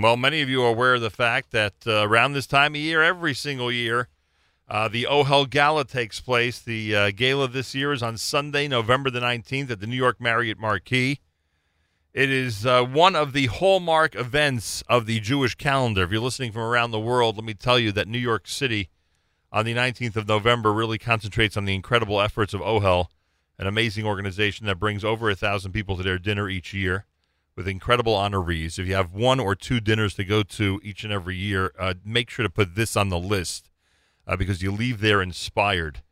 Well, many of you are aware of the fact that uh, around this time of year, every single year, uh, the OHEL Gala takes place. The uh, gala this year is on Sunday, November the 19th at the New York Marriott Marquis. It is uh, one of the hallmark events of the Jewish calendar. If you're listening from around the world, let me tell you that New York City on the 19th of November really concentrates on the incredible efforts of OHEL, an amazing organization that brings over a thousand people to their dinner each year with incredible honorees. If you have one or two dinners to go to each and every year, uh, make sure to put this on the list uh, because you leave there inspired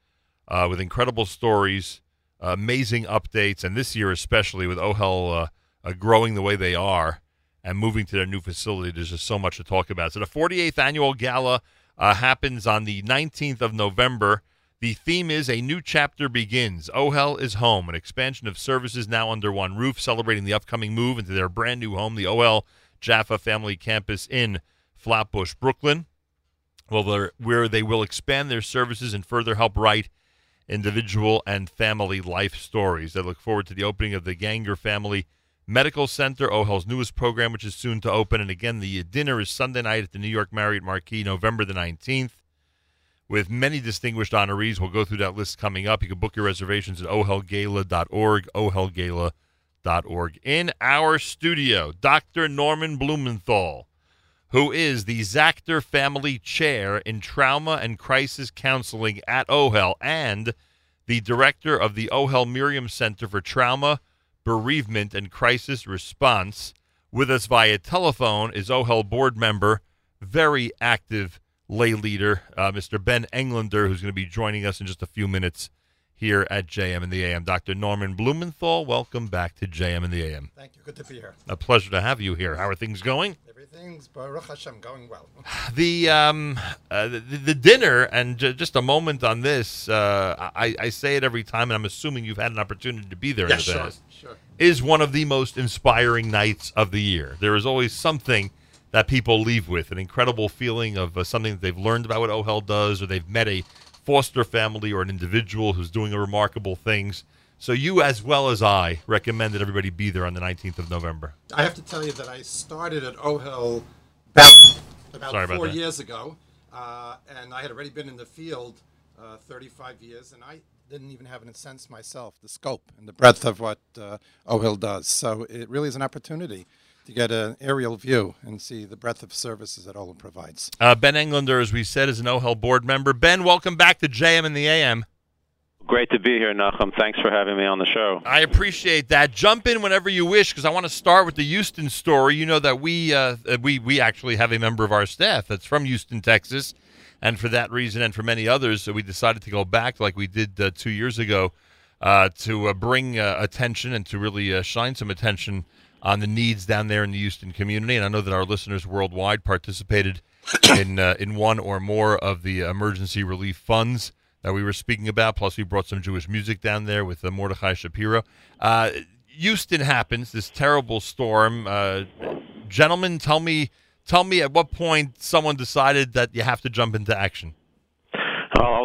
uh, with incredible stories, amazing updates, and this year especially with OHEL uh, uh, growing the way they are and moving to their new facility. There's just so much to talk about. So the 48th annual gala uh, happens on the 19th of November. The theme is A New Chapter Begins. Oh, OHEL is home, an expansion of services now under one roof, celebrating the upcoming move into their brand new home, the oh, OHEL Jaffa Family Campus in Flatbush, Brooklyn, well, where they will expand their services and further help write individual and family life stories. I look forward to the opening of the Ganger Family Medical Center, oh, OHEL's newest program, which is soon to open. And again, the dinner is Sunday night at the New York Marriott Marquis, November the 19th with many distinguished honorees. We'll go through that list coming up. You can book your reservations at ohelgala.org, ohelgala.org. In our studio, Dr. Norman Blumenthal, who is the Zachter Family Chair in Trauma and Crisis Counseling at OHEL and the director of the OHEL Miriam Center for Trauma, Bereavement, and Crisis Response. With us via telephone is OHEL board member, very active lay leader, uh, Mr. Ben Englander, who's going to be joining us in just a few minutes here at JM in the AM. Dr. Norman Blumenthal, welcome back to JM in the AM. Thank you. Good to be here. A pleasure to have you here. How are things going? Everything's Baruch Hashem going well. The um, uh, the, the, dinner and j- just a moment on this. Uh, I, I say it every time, and I'm assuming you've had an opportunity to be there yeah, sure. Sure. Is one of the most inspiring nights of the year. There is always something that people leave with an incredible feeling of uh, something that they've learned about what OHEL does, or they've met a foster family or an individual who's doing remarkable things. So you, as well as I, recommend that everybody be there on the 19th of November. I have to tell you that I started at OHEL about, about Sorry four about years ago, uh, and I had already been in the field uh, 35 years, and I didn't even have a sense myself the scope and the breadth of what uh, OHEL does. So it really is an opportunity to get an aerial view and see the breadth of services that OHEL provides. Uh, ben Englander, as we said, is an OHEL board member. Ben, welcome back to JM and the AM. Great to be here, Nachum. Thanks for having me on the show. I appreciate that. Jump in whenever you wish, because I want to start with the Houston story. You know that we uh, we we actually have a member of our staff that's from Houston, Texas, and for that reason and for many others, we decided to go back like we did uh, two years ago uh, to uh, bring uh, attention and to really uh, shine some attention on the needs down there in the Houston community. And I know that our listeners worldwide participated in uh, in one or more of the emergency relief funds that we were speaking about. Plus, we brought some Jewish music down there with uh, Mordechai Shapiro. Uh, Houston happens this terrible storm. Uh, gentlemen, tell me tell me at what point someone decided that you have to jump into action.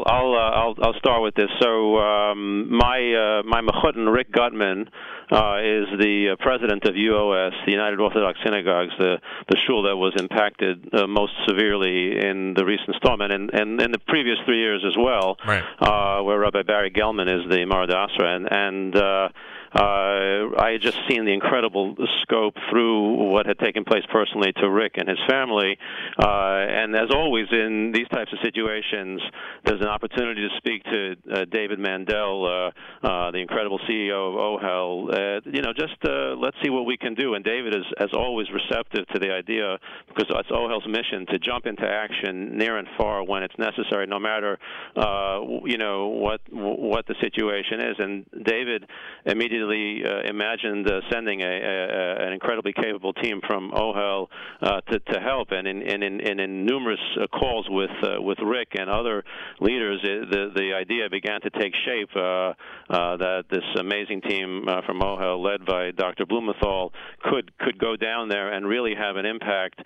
I'll I'll uh, I'll, I'll start with this. So um, my uh, my mechutin Rick Gutman uh, is the uh, president of UOS, the United Orthodox Synagogues, the the shul that was impacted uh, most severely in the recent storm, and in, and in the previous three years as well, right. uh, where Rabbi Barry Gelman is the Mara D'Asra, and and uh, I had just seen the incredible scope through what had taken place personally to Rick and his family. Uh, and as always in these types of situations, there's an opportunity to speak to uh, David Mandel, uh, uh, the incredible CEO of OHEL. Uh, you know, just let's see what we can do. And David is, as always, receptive to the idea because it's OHEL's mission to jump into action near and far when it's necessary, no matter you know what what the situation is. And David immediately immediately uh, imagined uh, sending a, a, an incredibly capable team from OHEL uh, to, to help. And in, in, in, in numerous uh, calls with uh, with Rick and other leaders, it, the the idea began to take shape that this amazing team from OHEL, led by Dr. Blumenthal, could could go down there and really have an impact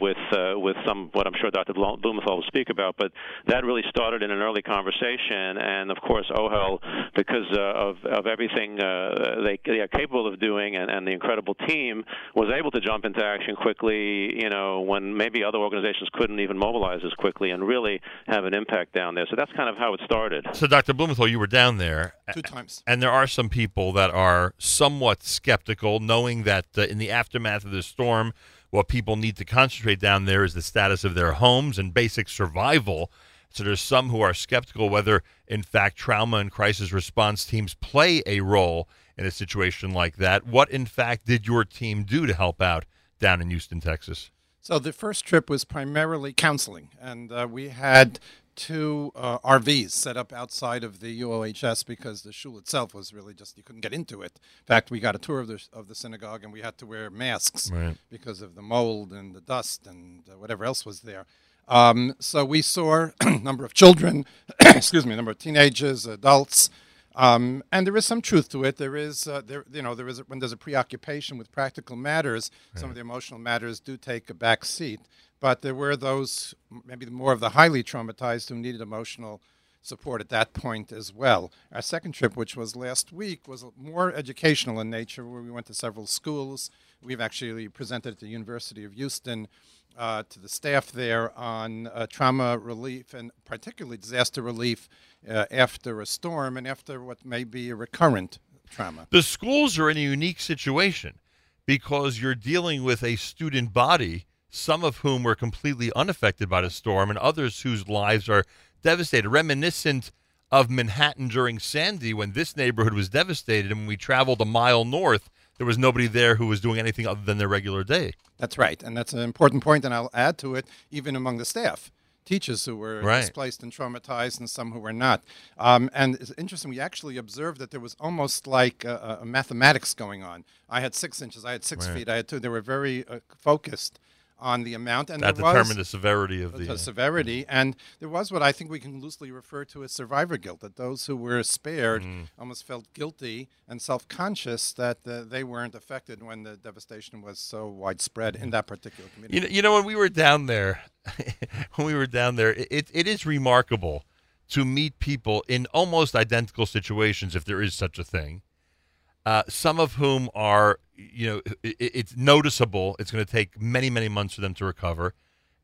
with with some what I'm sure Dr. Blumenthal will speak about. But that really started in an early conversation, and of course OHEL, because of of everything. Uh, uh, they, they are capable of doing, and, and the incredible team was able to jump into action quickly. You know, when maybe other organizations couldn't even mobilize as quickly and really have an impact down there. So that's kind of how it started. So, Dr. Blumenthal, you were down there Two times. and there are some people that are somewhat skeptical, knowing that uh, in the aftermath of the storm, what people need to concentrate down there is the status of their homes and basic survival. So there's some who are skeptical whether, in fact, trauma and crisis response teams play a role in a situation like that. What, in fact, did your team do to help out down in Houston, Texas? So the first trip was primarily counseling, and uh, we had two uh, RVs set up outside of the UOHS because the shul itself was really just you couldn't get into it. In fact, we got a tour of the of the synagogue, and we had to wear masks Right. because of the mold and the dust and uh, whatever else was there. Um, so we saw a number of children, excuse me, a number of teenagers, adults, um, and there is some truth to it. There is, uh, there, you know, there is a, when there's a preoccupation with practical matters, some of the emotional matters do take a back seat. But there were those, maybe more of the highly traumatized, who needed emotional support at that point as well. Our second trip, which was last week, was more educational in nature, where we went to several schools. We've actually presented at the University of Houston uh, to the staff there on uh, trauma relief and particularly disaster relief uh, after a storm and after what may be a recurrent trauma. The schools are in a unique situation because you're dealing with a student body, some of whom were completely unaffected by the storm, and others whose lives are devastated, reminiscent of Manhattan during Sandy when this neighborhood was devastated. And we traveled a mile north, there was nobody there who was doing anything other than their regular day. That's right, and that's an important point, and I'll add to it, even among the staff. Teachers who were Right. displaced and traumatized, and some who were not. Um, and it's interesting, we actually observed that there was almost like a, a mathematics going on. I had six inches, I had six Right. feet, I had two. They were very uh, focused on the amount, and That determined the severity of the. the severity. And there was what I think we can loosely refer to as survivor guilt, that those who were spared Mm. almost felt guilty and self conscious that uh, they weren't affected when the devastation was so widespread in that particular community. You know, you know, when we were down there, when we were down there, it, it is remarkable to meet people in almost identical situations, if there is such a thing. Uh, some of whom are, you know, it, it's noticeable. It's going to take many, many months for them to recover,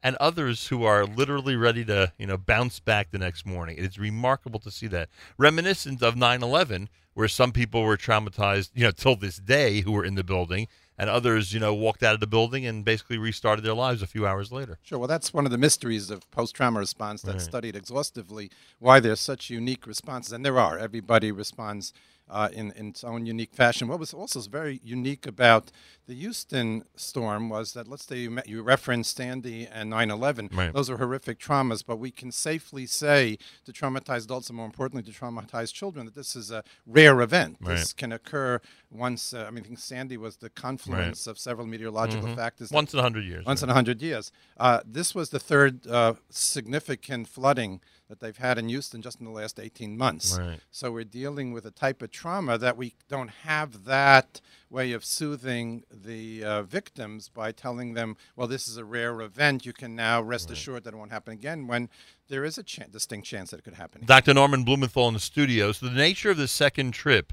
and others who are literally ready to, you know, bounce back the next morning. It's remarkable to see that, reminiscent of 9/11, where some people were traumatized, you know, till this day, who were in the building, and others, you know, walked out of the building and basically restarted their lives a few hours later. Sure. Well, that's one of the mysteries of post trauma response that's studied exhaustively why there's such unique responses. And there are. Everybody responds uh, in, in its own unique fashion. What was also very unique about the Houston storm was that, let's say you, met, you referenced Sandy and 9 11. Right. Those are horrific traumas, but we can safely say to traumatized adults and more importantly to traumatized children that this is a rare event. This can occur once. Uh, I mean, I think Sandy was the confluence of several meteorological factors. that- Once in a hundred years. once right? in a hundred years. Uh, this was the third uh, significant flooding that they've had in Houston just in the last 18 months. Right. So we're dealing with a type of trauma that we don't have that way of soothing the uh, victims by telling them, well, this is a rare event. You can now rest assured that it won't happen again when there is a chan distinct chance that it could happen. Dr. Norman Blumenthal in the studio. So the nature of the second trip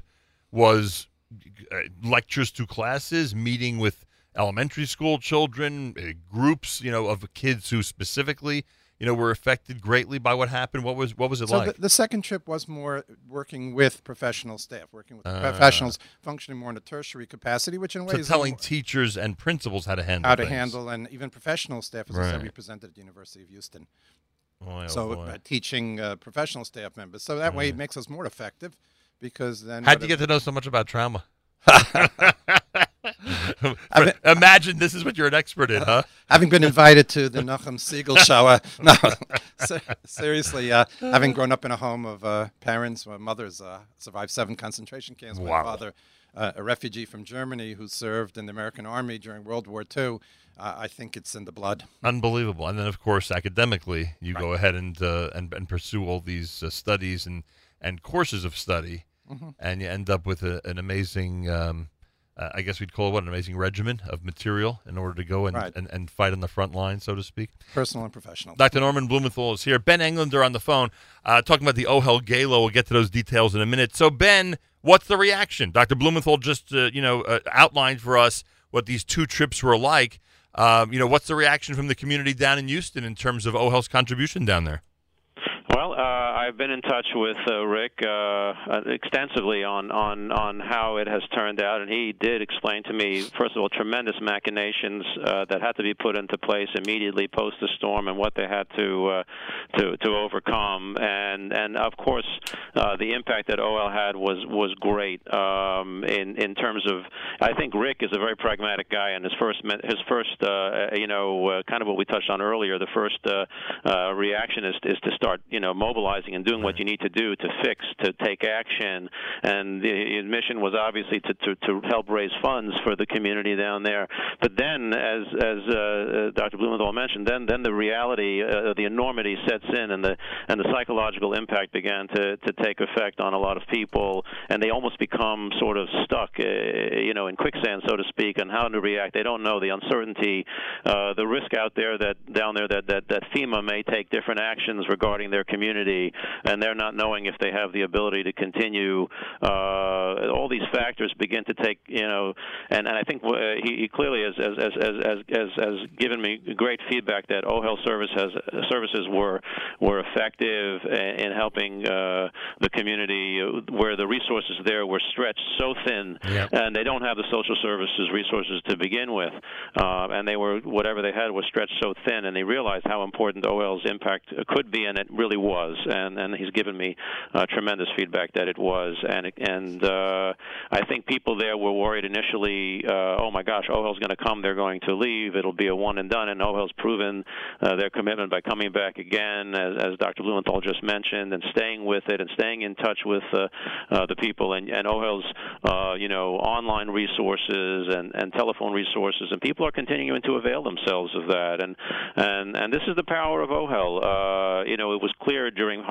was uh, lectures to classes, meeting with elementary school children, uh, groups, you know, of kids who specifically, you know, were affected greatly by what happened. What was what was it So like? the, the second trip was more working with professional staff, working with Ah. professionals functioning more in a tertiary capacity, which in so ways telling teachers and principals how to handle how to things. handle and even professional staff, as I said, we presented at the University of Houston. Boy, oh so boy. uh, teaching uh, professional staff members. So that way it makes us more effective because then. How'd you get to know so much about trauma? Imagine this is what you're an expert in, huh? Having been invited to the Nachum Segal show, uh, no, se- seriously, uh, having grown up in a home of uh, parents, my mother's uh, survived seven concentration camps. My Wow. father, uh, a refugee from Germany who served in the American Army during World War II. Uh, I think it's in the blood. Unbelievable. And then, of course, academically, you go ahead and, uh, and and pursue all these uh, studies and, and courses of study, Mm-hmm. and you end up with a, an amazing um, uh, I guess we'd call it what an amazing regimen of material in order to go and, Right. and, and fight on the front line, so to speak. Personal and professional. Dr. Norman Blumenthal is here. Ben Englander on the phone, uh, talking about the OHEL Gala. We'll get to those details in a minute. So, Ben, what's the reaction? Dr. Blumenthal just, uh, you know, uh, outlined for us what these two trips were like. Um, you know, what's the reaction from the community down in Houston in terms of OHEL's contribution down there? Uh, I've been in touch with uh, Rick uh, uh, extensively on, on, on how it has turned out, and he did explain to me, first of all, tremendous machinations uh, that had to be put into place immediately post the storm, and what they had to uh, to, to overcome, and and of course, uh, the impact that OHEL had was was great um, in in terms of. I think Rick is a very pragmatic guy, and his first his first uh, you know uh, kind of what we touched on earlier. The first uh, uh, reaction is is to start you know mobilizing and doing what you need to do to fix, to take action, and the mission was obviously to to, to help raise funds for the community down there. But then, as as uh, Dr. Blumenthal mentioned, then then the reality, uh, the enormity sets in, and the and the psychological impact began to to take effect on a lot of people, and they almost become sort of stuck, uh, you know, in quicksand, so to speak, on how to react. They don't know the uncertainty, uh, the risk out there that down there that that that FEMA may take different actions regarding their community, and they're not knowing if they have the ability to continue. Uh, all these factors begin to take, you know, and, and I think uh, he, he clearly has, has, has, has, has, has given me great feedback that OHEL service has, services were were effective in, in helping uh, the community uh, where the resources there were stretched so thin, Yep. and they don't have the social services resources to begin with, uh, and they were whatever they had was stretched so thin, and they realized how important OHEL's impact could be, and it really was, and and he's given me uh, tremendous feedback that it was, and and uh, I think people there were worried initially, uh, oh my gosh, OHEL's going to come, they're going to leave, it'll be a one and done, and OHEL's proven uh, their commitment by coming back again, as, as Dr. Blumenthal just mentioned, and staying with it, and staying in touch with uh, uh, the people, and and OHEL's uh, you know online resources and and telephone resources, and people are continuing to avail themselves of that, and and and this is the power of OHEL. Uh, you know, it was clear during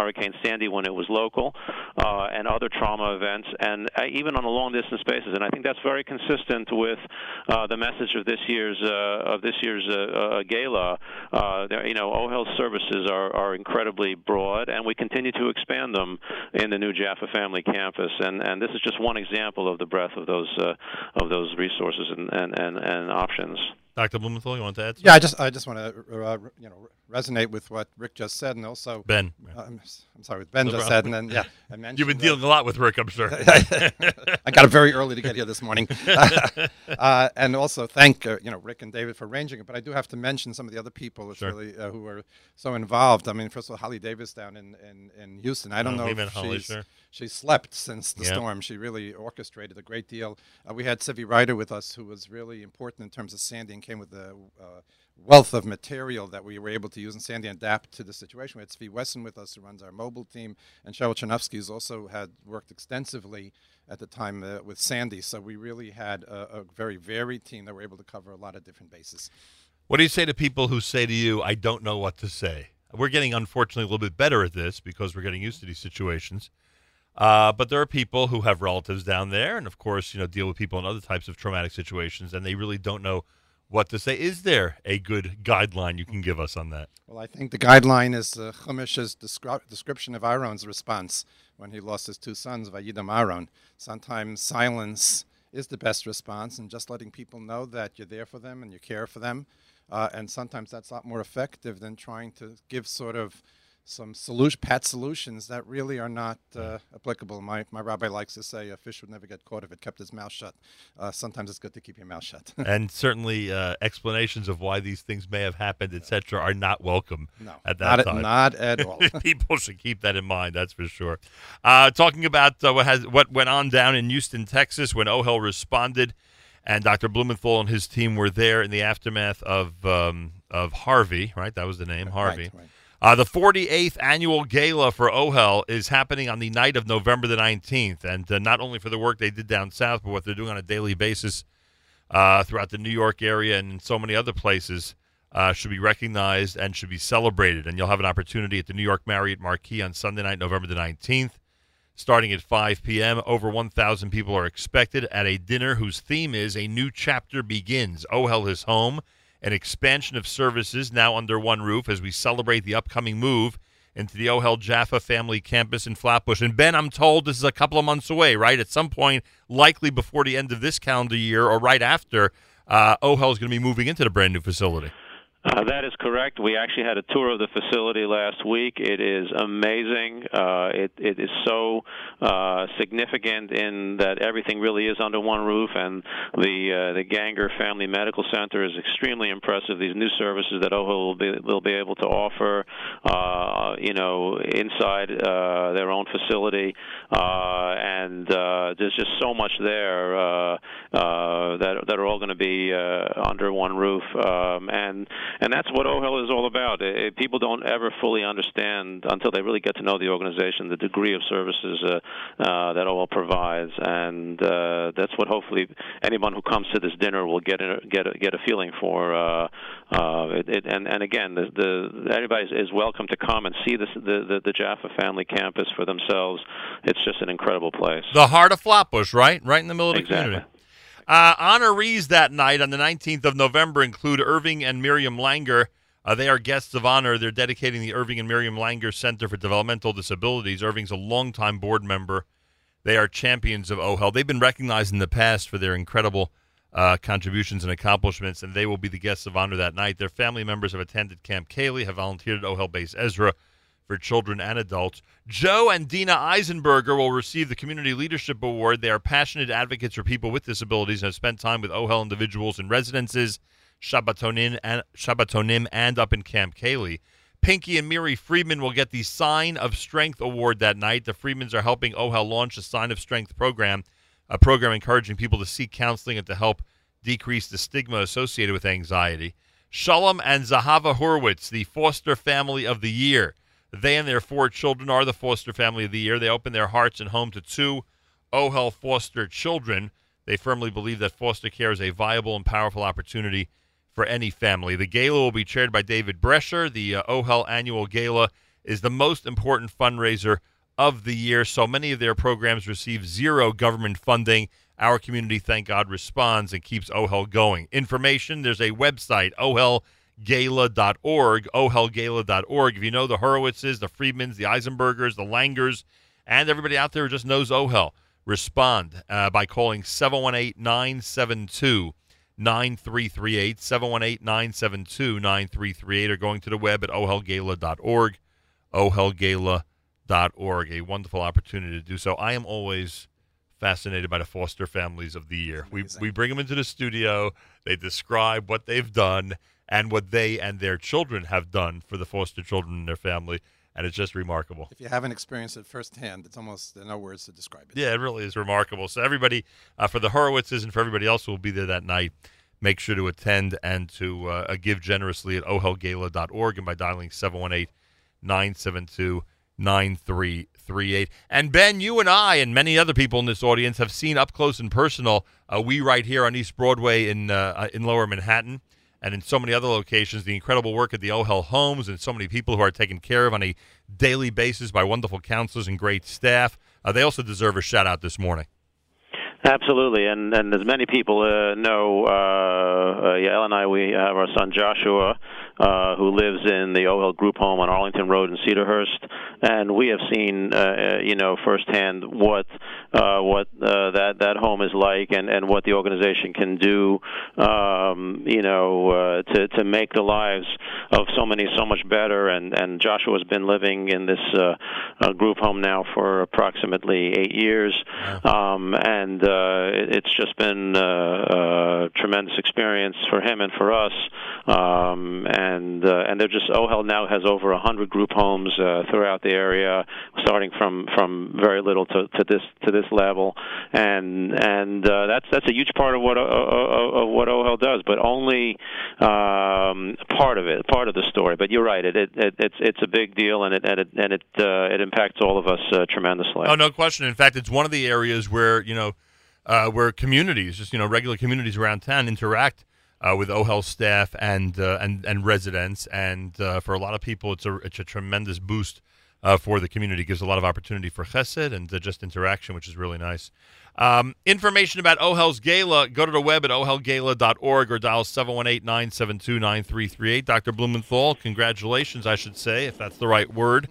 Sandy when it was local, uh, and other trauma events, and uh, even on a long distance basis, and I think that's very consistent with uh, the message of this year's uh, of this year's uh, uh, gala. You know, OHEL services are are incredibly broad, and we continue to expand them in the new Jaffa Family Campus, and and this is just one example of the breadth of those of those resources and and and, and options. Dr. Blumenthal, you want to add something? Yeah, I just I just want to uh, you know resonate with what Rick just said, and also Ben. uh, I'm, sorry, what Ben No just problem. said, and then yeah, I mentioned You've been dealing a lot with Rick, I'm sure. I got up very early to get here this morning, uh, and also thank uh, you know Rick and David for arranging it. But I do have to mention some of the other people Sure. really uh, who are so involved. I mean, first of all, Holly Davis down in, in, in Houston. I don't Oh, know if Holly, she's sure. she slept since the Yeah. storm. She really orchestrated a great deal. Uh, we had Civi Ryder with us, who was really important in terms of Sandy and came with a uh, wealth of material that we were able to use in Sandy and adapt to the situation. We had Svi Wesson with us, who runs our mobile team, and Cheryl Chernovsky, who's also had worked extensively at the time uh, with Sandy. So we really had a, a very varied team that were able to cover a lot of different bases. What do you say to people who say to you, I don't know what to say? We're getting, unfortunately, a little bit better at this because we're getting used to these situations. Uh, but there are people who have relatives down there and, of course, you know, deal with people in other types of traumatic situations, and they really don't know what to say. Is there a good guideline you can give us on that? Well, I think the guideline is uh, descri- description of Aaron's response when he lost his two sons, Vayidam Aaron. Sometimes silence is the best response, and just letting people know that you're there for them and you care for them. Uh, and sometimes that's a lot more effective than trying to give sort of some solution, pat solutions that really are not uh, applicable. My, my rabbi likes to say a fish would never get caught if it kept its mouth shut. Uh, sometimes it's good to keep your mouth shut. and certainly uh, explanations of why these things may have happened, etc., are not welcome no, at that not, at- time. not at all. People should keep that in mind. That's for sure. Uh, talking about uh, what has what went on down in Houston, Texas, when OHEL responded, and Dr. Blumenthal and his team were there in the aftermath of um, of Harvey. Right, that was the name, Harvey. Right, right. Uh, the 48th annual gala for OHEL is happening on the night of November the 19th, and uh, not only for the work they did down south, but what they're doing on a daily basis uh, throughout the New York area and in so many other places uh, should be recognized and should be celebrated. And you'll have an opportunity at the New York Marriott Marquis on Sunday night, November the 19th. starting at 5 p.m. Over 1,000 people are expected at a dinner whose theme is A New Chapter Begins. OHEL is home, an expansion of services now under one roof as we celebrate the upcoming move into the OHEL Jaffa family campus in Flatbush. And Ben, I'm told this is a couple of months away, right? At some point, likely before the end of this calendar year or right after, uh, OHEL is going to be moving into the brand new facility. Uh, that is correct. We actually had a tour of the facility last week. It is amazing. Uh, it, it is so uh, significant in that everything really is under one roof, and the uh, the Ganger Family Medical Center is extremely impressive. These new services that OHEL will be will be able to offer, uh, you know, inside uh, their own facility, and there's just so much there that that are all going to be under one roof, um, and and that's what OHEL is all about. It, people don't ever fully understand until they really get to know the organization the degree of services uh, uh, that OHEL provides, and uh, that's what hopefully anyone who comes to this dinner will get a, get a, get a feeling for. Uh, uh, it, it, and and again, the, the everybody is welcome to come and see this, the, the the Jaffa Family Campus for themselves. It's just an incredible place. The heart of Flatbush, right, right in the middle of the exactly. community. Uh, honorees that night on the 19th of November include Irving and Miriam Langer. Uh, they are guests of honor. They're dedicating the Irving and Miriam Langer Center for Developmental Disabilities. Irving's a longtime board member. They are champions of OHEL. They've been recognized in the past for their incredible uh, contributions and accomplishments, and they will be the guests of honor that night. Their family members have attended Camp Kaylie, have volunteered at OHEL Bais Ezra for children and adults. Joe and Dina Eisenberger will receive the Community Leadership Award. They are passionate advocates for people with disabilities and have spent time with OHEL individuals in residences, Shabbatonim and, Shabbatonim and up in Camp Kaylie. Pinky and Miri Friedman will get the Sign of Strength Award that night. The Friedmans are helping OHEL launch a Sign of Strength program, a program encouraging people to seek counseling and to help decrease the stigma associated with anxiety. Shalom and Zahava Horwitz, the Foster Family of the Year. They and their four children are the foster family of the year. They open their hearts and home to two OHEL foster children. They firmly believe that foster care is a viable and powerful opportunity for any family. The gala will be chaired by David Brescher. The uh, OHEL annual gala is the most important fundraiser of the year. So many of their programs receive zero government funding. Our community, thank God, responds and keeps OHEL going. Information there's a website, OHEL gala.org, ohelgala.org. If you know the Horowitzes, the Friedmans, the Eisenbergers, the Langers, and everybody out there who just knows OHEL, respond uh, by calling 718 972 9338, 718 972 9338, or going to the web at ohelgala.org, ohelgala.org. A wonderful opportunity to do so. I am always fascinated by the foster families of the year. We, we bring them into the studio, they describe what they've done and what they and their children have done for the foster children and their family. And it's just remarkable. If you haven't experienced it firsthand, it's almost there are no words to describe it. Yeah, it really is remarkable. So everybody, uh, for the Horowitzes and for everybody else who will be there that night, make sure to attend and to uh, give generously at ohelgala.org and by dialing 718 972 9338. And Ben, you and I and many other people in this audience have seen up close and personal. Uh, we right here on East Broadway in uh, in Lower Manhattan and in so many other locations, the incredible work at the OHEL homes and so many people who are taken care of on a daily basis by wonderful counselors and great staff. Uh, they also deserve a shout out this morning. Absolutely, and and as many people uh, know, uh, uh, and I, we have our son Joshua, uh, who lives in the OHEL Group Home on Arlington Road in Cedarhurst, and we have seen, uh, uh, you know, firsthand what uh, what uh, that that home is like, and and what the organization can do, um, you know, uh, to to make the lives of so many so much better. And and Joshua has been living in this uh, uh, group home now for approximately eight years, um, and uh, it, it's just been uh, a tremendous experience for him and for us. Um, and uh, and they're just OHEL now has over a hundred group homes uh, throughout the area, starting from from very little to, to this to this level, and and uh, that's that's a huge part of what uh, of what OHEL does, but only um, part of it, part of the story. But you're right, it, it, it it's it's a big deal, and it and it and it, uh, it impacts all of us uh, tremendously. Oh, no question. In fact, it's one of the areas where you know uh, where communities, just you know, regular communities around town interact. Uh, with OHEL staff and uh, and and residents, and uh, for a lot of people, it's a it's a tremendous boost uh, for the community. Gives a lot of opportunity for chesed and uh, just interaction, which is really nice. Um, information about OHEL's Gala, go to the web at ohelgala.org or dial 718 972 9338. Dr. Blumenthal, congratulations, I should say, if that's the right word,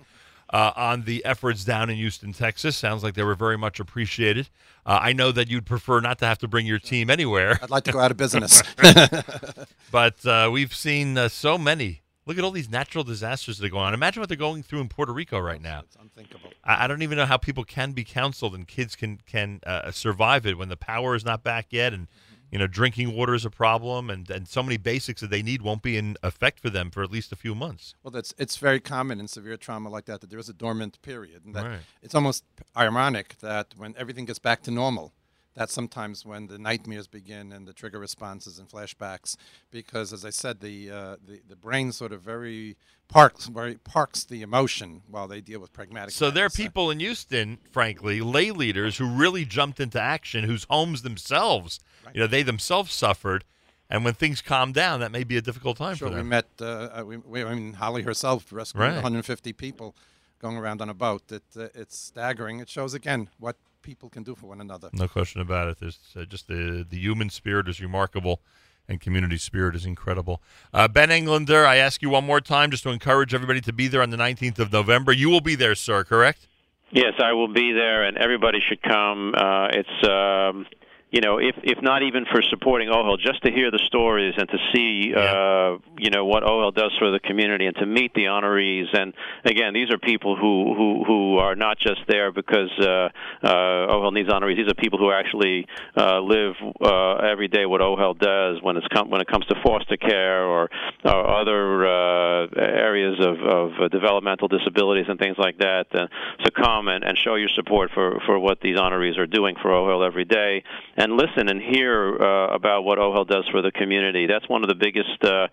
uh, on the efforts down in Houston, Texas. Sounds like they were very much appreciated. Uh, I know that you'd prefer not to have to bring your team anywhere, I'd like to go out of business. but uh, we've seen uh, so many. Look at all these natural disasters that are going on. Imagine what they're going through in Puerto Rico right now. it's unthinkable. I, I don't even know how people can be counseled and kids can can uh, survive it when the power is not back yet and you know drinking water is a problem and and so many basics that they need won't be in effect for them for at least a few months. Well, that's it's very common in severe trauma like that that there is a dormant period, and that Right. it's almost ironic that when everything gets back to normal, that's sometimes when the nightmares begin and the trigger responses and flashbacks. Because, as I said, the uh, the, the brain sort of very parks very parks the emotion while they deal with pragmatic. So there are people in Houston, frankly, lay leaders who really jumped into action, whose homes themselves, you know, they themselves suffered, and when things calm down, that may be a difficult time Sure, for we met. Uh, uh, we, we, I mean, Holly herself rescued Right. 150 people going around on a boat. It, uh, it's staggering. It shows again what people can do for one another. No question about it. There's uh, just the the human spirit is remarkable, and community spirit is incredible. Uh, ben Englander, I ask you one more time just to encourage everybody to be there on the 19th of November. You will be there, sir. Correct? Yes, I will be there, and everybody should come. Uh, it's um, you know, if if not even for supporting OHEL, just to hear the stories and to see uh, you know what OHEL does for the community and to meet the honorees. And again, these are people who who who are not just there because uh, uh, OHEL needs honorees. These are people who actually uh, live uh, every day what OHEL does when it's com- when it comes to foster care or, or other uh, areas of, of uh, developmental disabilities and things like that. Uh, so come and, and show your support for, for what these honorees are doing for OHEL every day, and listen and hear uh, about what OHEL does for the community. That's one of the biggest. Uh,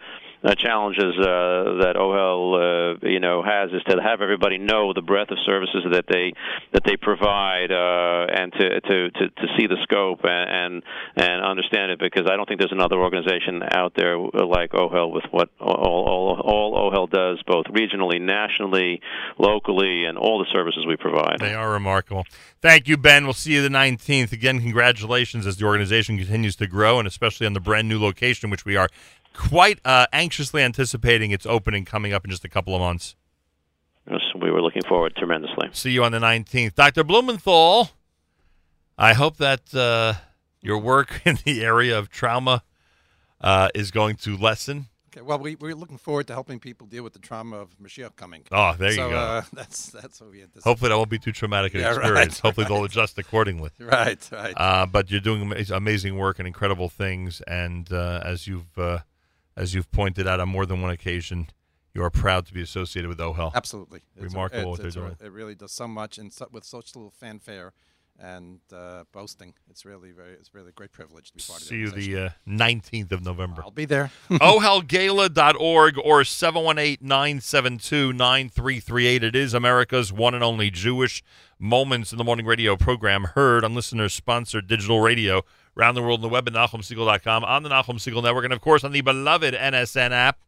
uh, challenges uh, that OHEL uh, you know has is to have everybody know the breadth of services that they that they provide uh, and to, to, to, to see the scope and, and and understand it because I don't think there's another organization out there like OHEL with what all, all, all OHEL does both regionally, nationally, locally, and all the services we provide. They are remarkable. Thank you, Ben. We'll see you the 19th. Again, congratulations as the organization continues to grow, and especially on the brand new location, which we are quite uh, anxiously anticipating its opening coming up in just a couple of months. Yes, we were looking forward tremendously. See you on the 19th. Dr. Blumenthal, I hope that uh, your work in the area of trauma uh, is going to lessen. Okay, well, we, we're looking forward to helping people deal with the trauma of Mashiach coming. Oh, there so, you go. Uh, that's that's what we anticipate. Hopefully, that won't be too traumatic an Yeah, right, experience. Hopefully, they'll adjust accordingly. Right, right. Uh, but you're doing amazing work and incredible things, and uh, as you've uh, as you've pointed out on more than one occasion, you are proud to be associated with OHEL. Absolutely. Remarkable it's- what they're doing. It really does so much and so, with such little fanfare and uh, boasting. It's really very, it's really a great privilege to be part of See you the uh, 19th of November. I'll be there. ohelgala.org or 718-972-9338. It is America's one and only Jewish Moments in the Morning radio program heard on listener-sponsored digital radio around the world on the web at NachumSegal.com, on the Nachum Segal Network, and, of course, on the beloved NSN app.